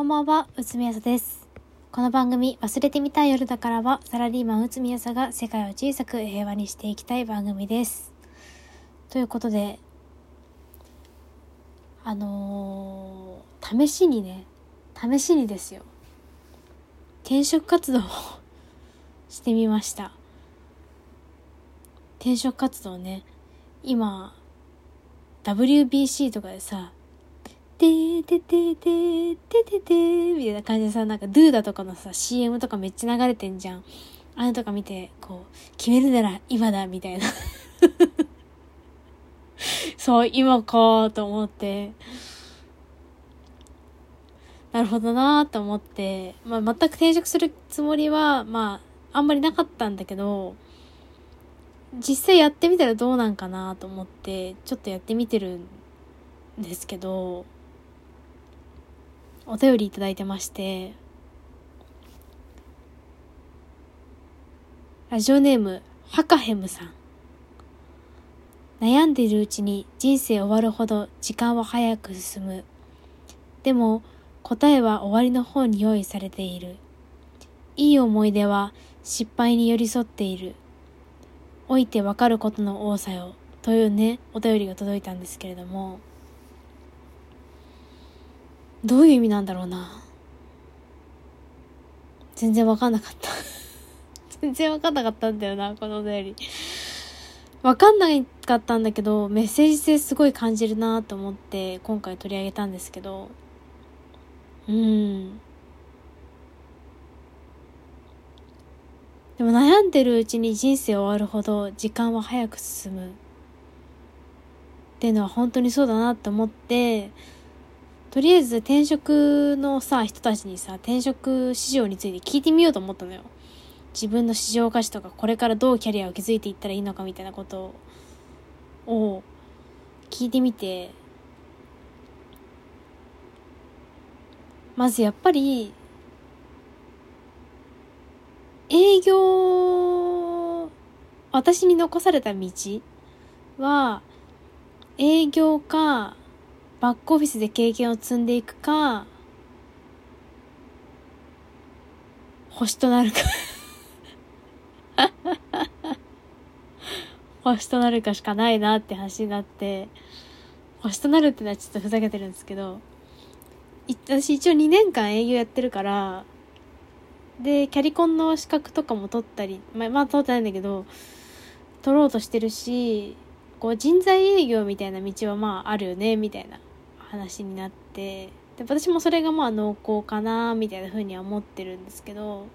こんばんは、うつみやさです。この番組、忘れてみたい夜だからは、サラリーマンうつみやさが世界を小さく平和にしていきたい番組です。ということで、あのー試しにね、試しにですよ。転職活動をしてみました。転職活動ね、今、WBC とかでさ、てててててててみたいな感じでさ、なんかドゥーダとかのさ、CM とかめっちゃ流れてんじゃん。あれとか見て、こう、決めるなら今だ、みたいな。そう、今かと思って。なるほどなと思って、まあ、全く転職するつもりは、まあ、あんまりなかったんだけど、実際やってみたらどうなんかなと思って、ちょっとやってみてるんですけど、お便りいいてまして、ラジオネーム、ハカヘムさん。悩んでいるうちに人生終わるほど時間は早く進む。でも答えは終わりの方に用意されている。いい思い出は失敗に寄り添っている。老いてわかることの多さよ。というね、お便りが届いたんですけれども、どういう意味なんだろうな。全然わかんなかった。全然わかんなかったんだよな、このお便り。わかんなかったんだけど、メッセージ性すごい感じるなと思って、今回取り上げたんですけど、うん。でも悩んでるうちに人生終わるほど時間は早く進む。っていうのは本当にそうだなって思って、とりあえず転職のさ、人たちにさ、転職市場について聞いてみようと思ったのよ。自分の市場価値とか、これからどうキャリアを築いていったらいいのかみたいなことを聞いてみて、まずやっぱり、営業、私に残された道は、営業か、バックオフィスで経験を積んでいくか、星となるか。星となるかしかないなって話になって、星となるってのはちょっとふざけてるんですけど、私一応2年間営業やってるから、で、キャリコンの資格とかも取ったり、まあ、まあ取ってないんだけど、取ろうとしてるし、こう人材営業みたいな道はまああるよね、みたいな。話になって、で私もそれがまあ濃厚かな、みたいな風には思ってるんですけど、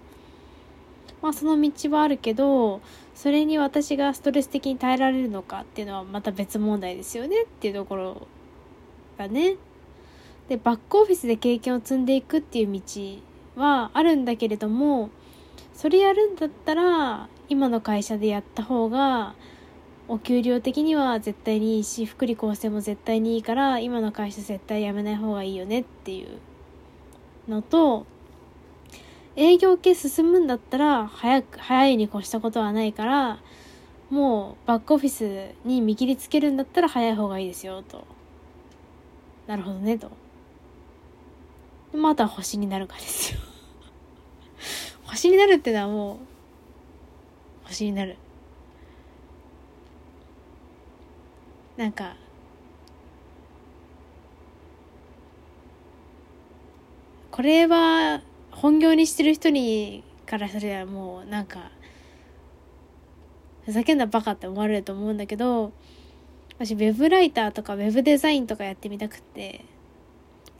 まあその道はあるけど、それに私がストレス的に耐えられるのかっていうのはまた別問題ですよねっていうところがね。で、バックオフィスで経験を積んでいくっていう道はあるんだけれども、それやるんだったら、今の会社でやった方が、お給料的には絶対にいいし、福利厚生も絶対にいいから、今の会社絶対辞めない方がいいよねっていうのと、営業系進むんだったら、早く、早いに越したことはないから、もうバックオフィスに見切りつけるんだったら早い方がいいですよ、と。なるほどね、と。また星になるかですよ。星になるってのはもう、星になる。なんか、これは本業にしてる人にからすればもうなんか、ふざけんなバカって思われると思うんだけど、私ウェブライターとかウェブデザインとかやってみたくて、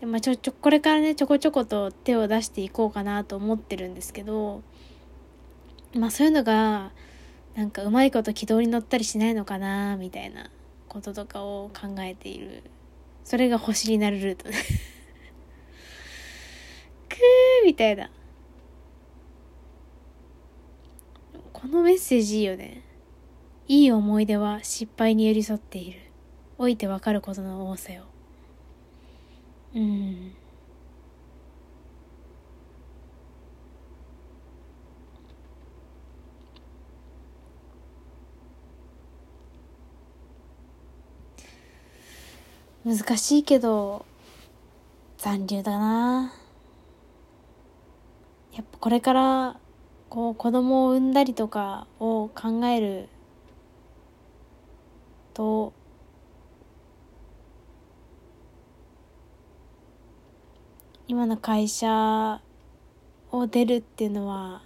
でまあ、ちょちょこれからねちょこちょこと手を出していこうかなと思ってるんですけどまあそういうのがなんかうまいこと軌道に乗ったりしないのかなみたいな。こととかを考えている。それが星になるルート。くーみたいな。このメッセージいいよね。いい思い出は失敗に寄り添っている。老いてわかることの多さよ。うん。難しいけど、残留だなやっぱ。これからこう子供を産んだりとかを考えると今の会社を出るっていうのは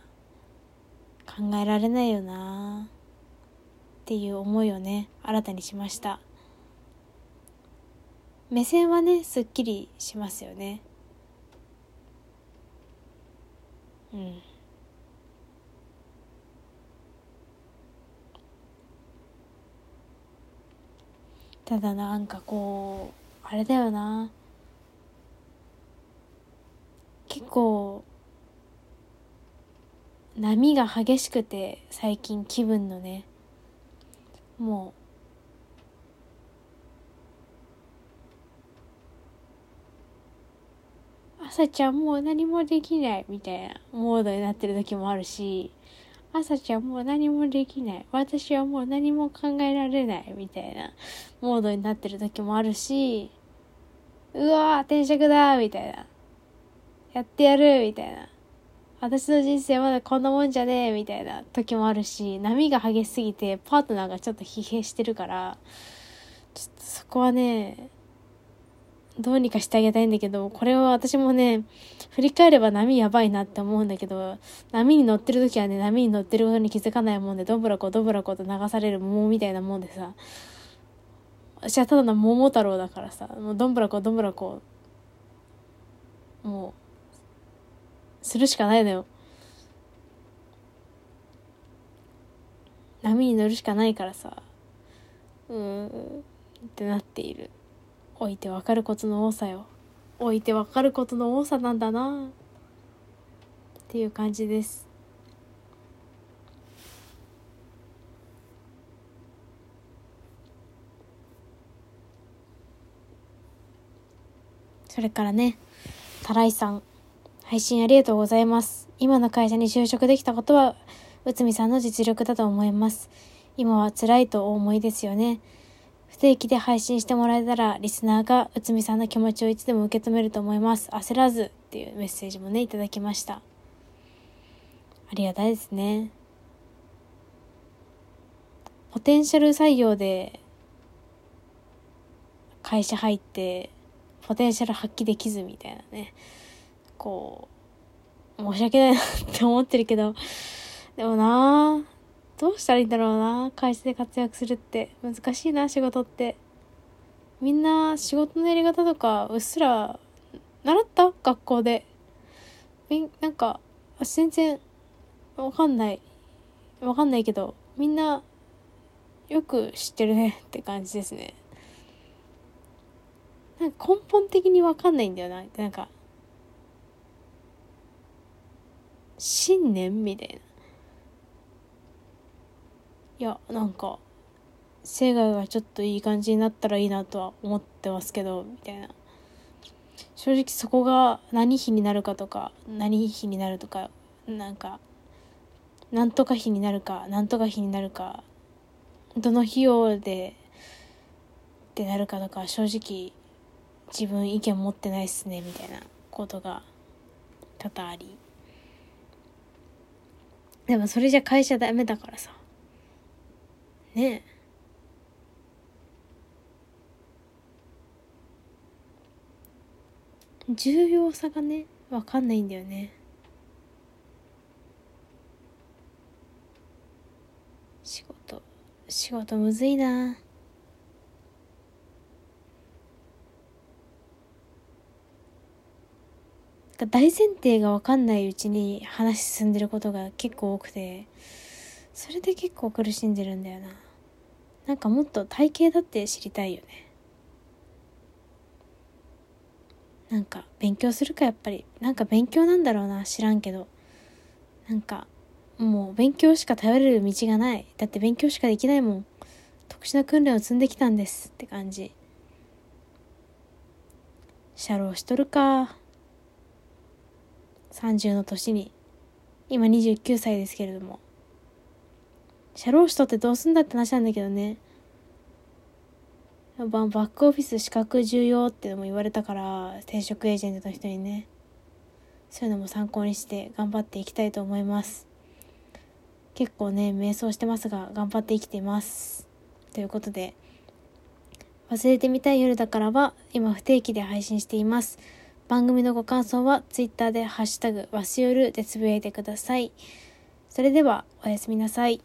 考えられないよなっていう思いをね新たにしました目線はねすっきりしますよね。うん。ただなんかこうあれだよな。結構波が激しくて最近気分のね。も朝ちゃんもう何もできないみたいなモードになってる時もあるし朝ちゃんもう何もできない。私はもう何も考えられない。みたいなモードになってる時もあるし、うわー、転職だみたいな。やってやるみたいな。私の人生まだこんなもんじゃねえみたいな時もあるし、波が激しすぎてパートナーがちょっと疲弊してるから、ちょっとそこはね、どうにかしてあげたいんだけど、これは私もね、振り返れば波やばいなって思うんだけど、波に乗ってる時はね、波に乗ってることに気づかないもんで、どぶらこどぶらこと流される桃みたいなもんでさ、私はただの桃太郎だからさ、もうどんぶらこどんぶらこ、もう、するしかないのよ。波に乗るしかないからさ、うーん、ってなっている。置いてわかることの多さよ置いてわかることの多さなんだなっていう感じですそれからね、たらいさん、配信ありがとうございます。今の会社に就職できたことは、内海さんの実力だと思います。今は辛いとお思いですよね。不定期で配信してもらえたら、リスナーが内海さんの気持ちをいつでも受け止めると思います。焦らずっていうメッセージもね、いただきました。ありがたいですね。ポテンシャル採用で会社入って、ポテンシャル発揮できずみたいなね。こう、申し訳ないなって思ってるけど、でもなぁ、どうしたらいいんだろうな会社で活躍するって。難しいな仕事って。みんな仕事のやり方とかうっすら習った？学校で。なんか全然わかんない。わかんないけどみんなよく知ってるね。って感じですね。なんか根本的にわかんないんだよな。なんか信念みたいな。いやなんか世界がちょっといい感じになったらいいなとは思ってますけどみたいな。正直そこが何日になるかとか何日になるとかなんかなんとか日になるかなんとか日になるかどの費用でってなるかとか正直自分意見持ってないっすねみたいなことが多々あり。でもそれじゃ会社ダメだからさ。ね。重要さがね分かんないんだよね。仕事仕事むずいな。大前提が分かんないうちに話進んでることが結構多くて。それで結構苦しんでるんだよな。なんかもっと体型だって知りたいよね。なんか勉強するかやっぱり。なんか勉強なんだろうな知らんけど。なんかもう勉強しか頼れる道がない。だって勉強しかできないもん。特殊な訓練を積んできたんですって感じ。社労しとるか。30の年に。今29歳ですけれども。社労士取ってどうすんだって話なんだけどね。バックオフィス資格重要ってのも言われたから、転職エージェントの人にね。そういうのも参考にして頑張っていきたいと思います。結構ね瞑想してますが頑張って生きています。ということで忘れてみたい夜だからは今不定期で配信しています。番組のご感想は Twitter でハッシュタグわしよるでつぶやいてください。それではおやすみなさい。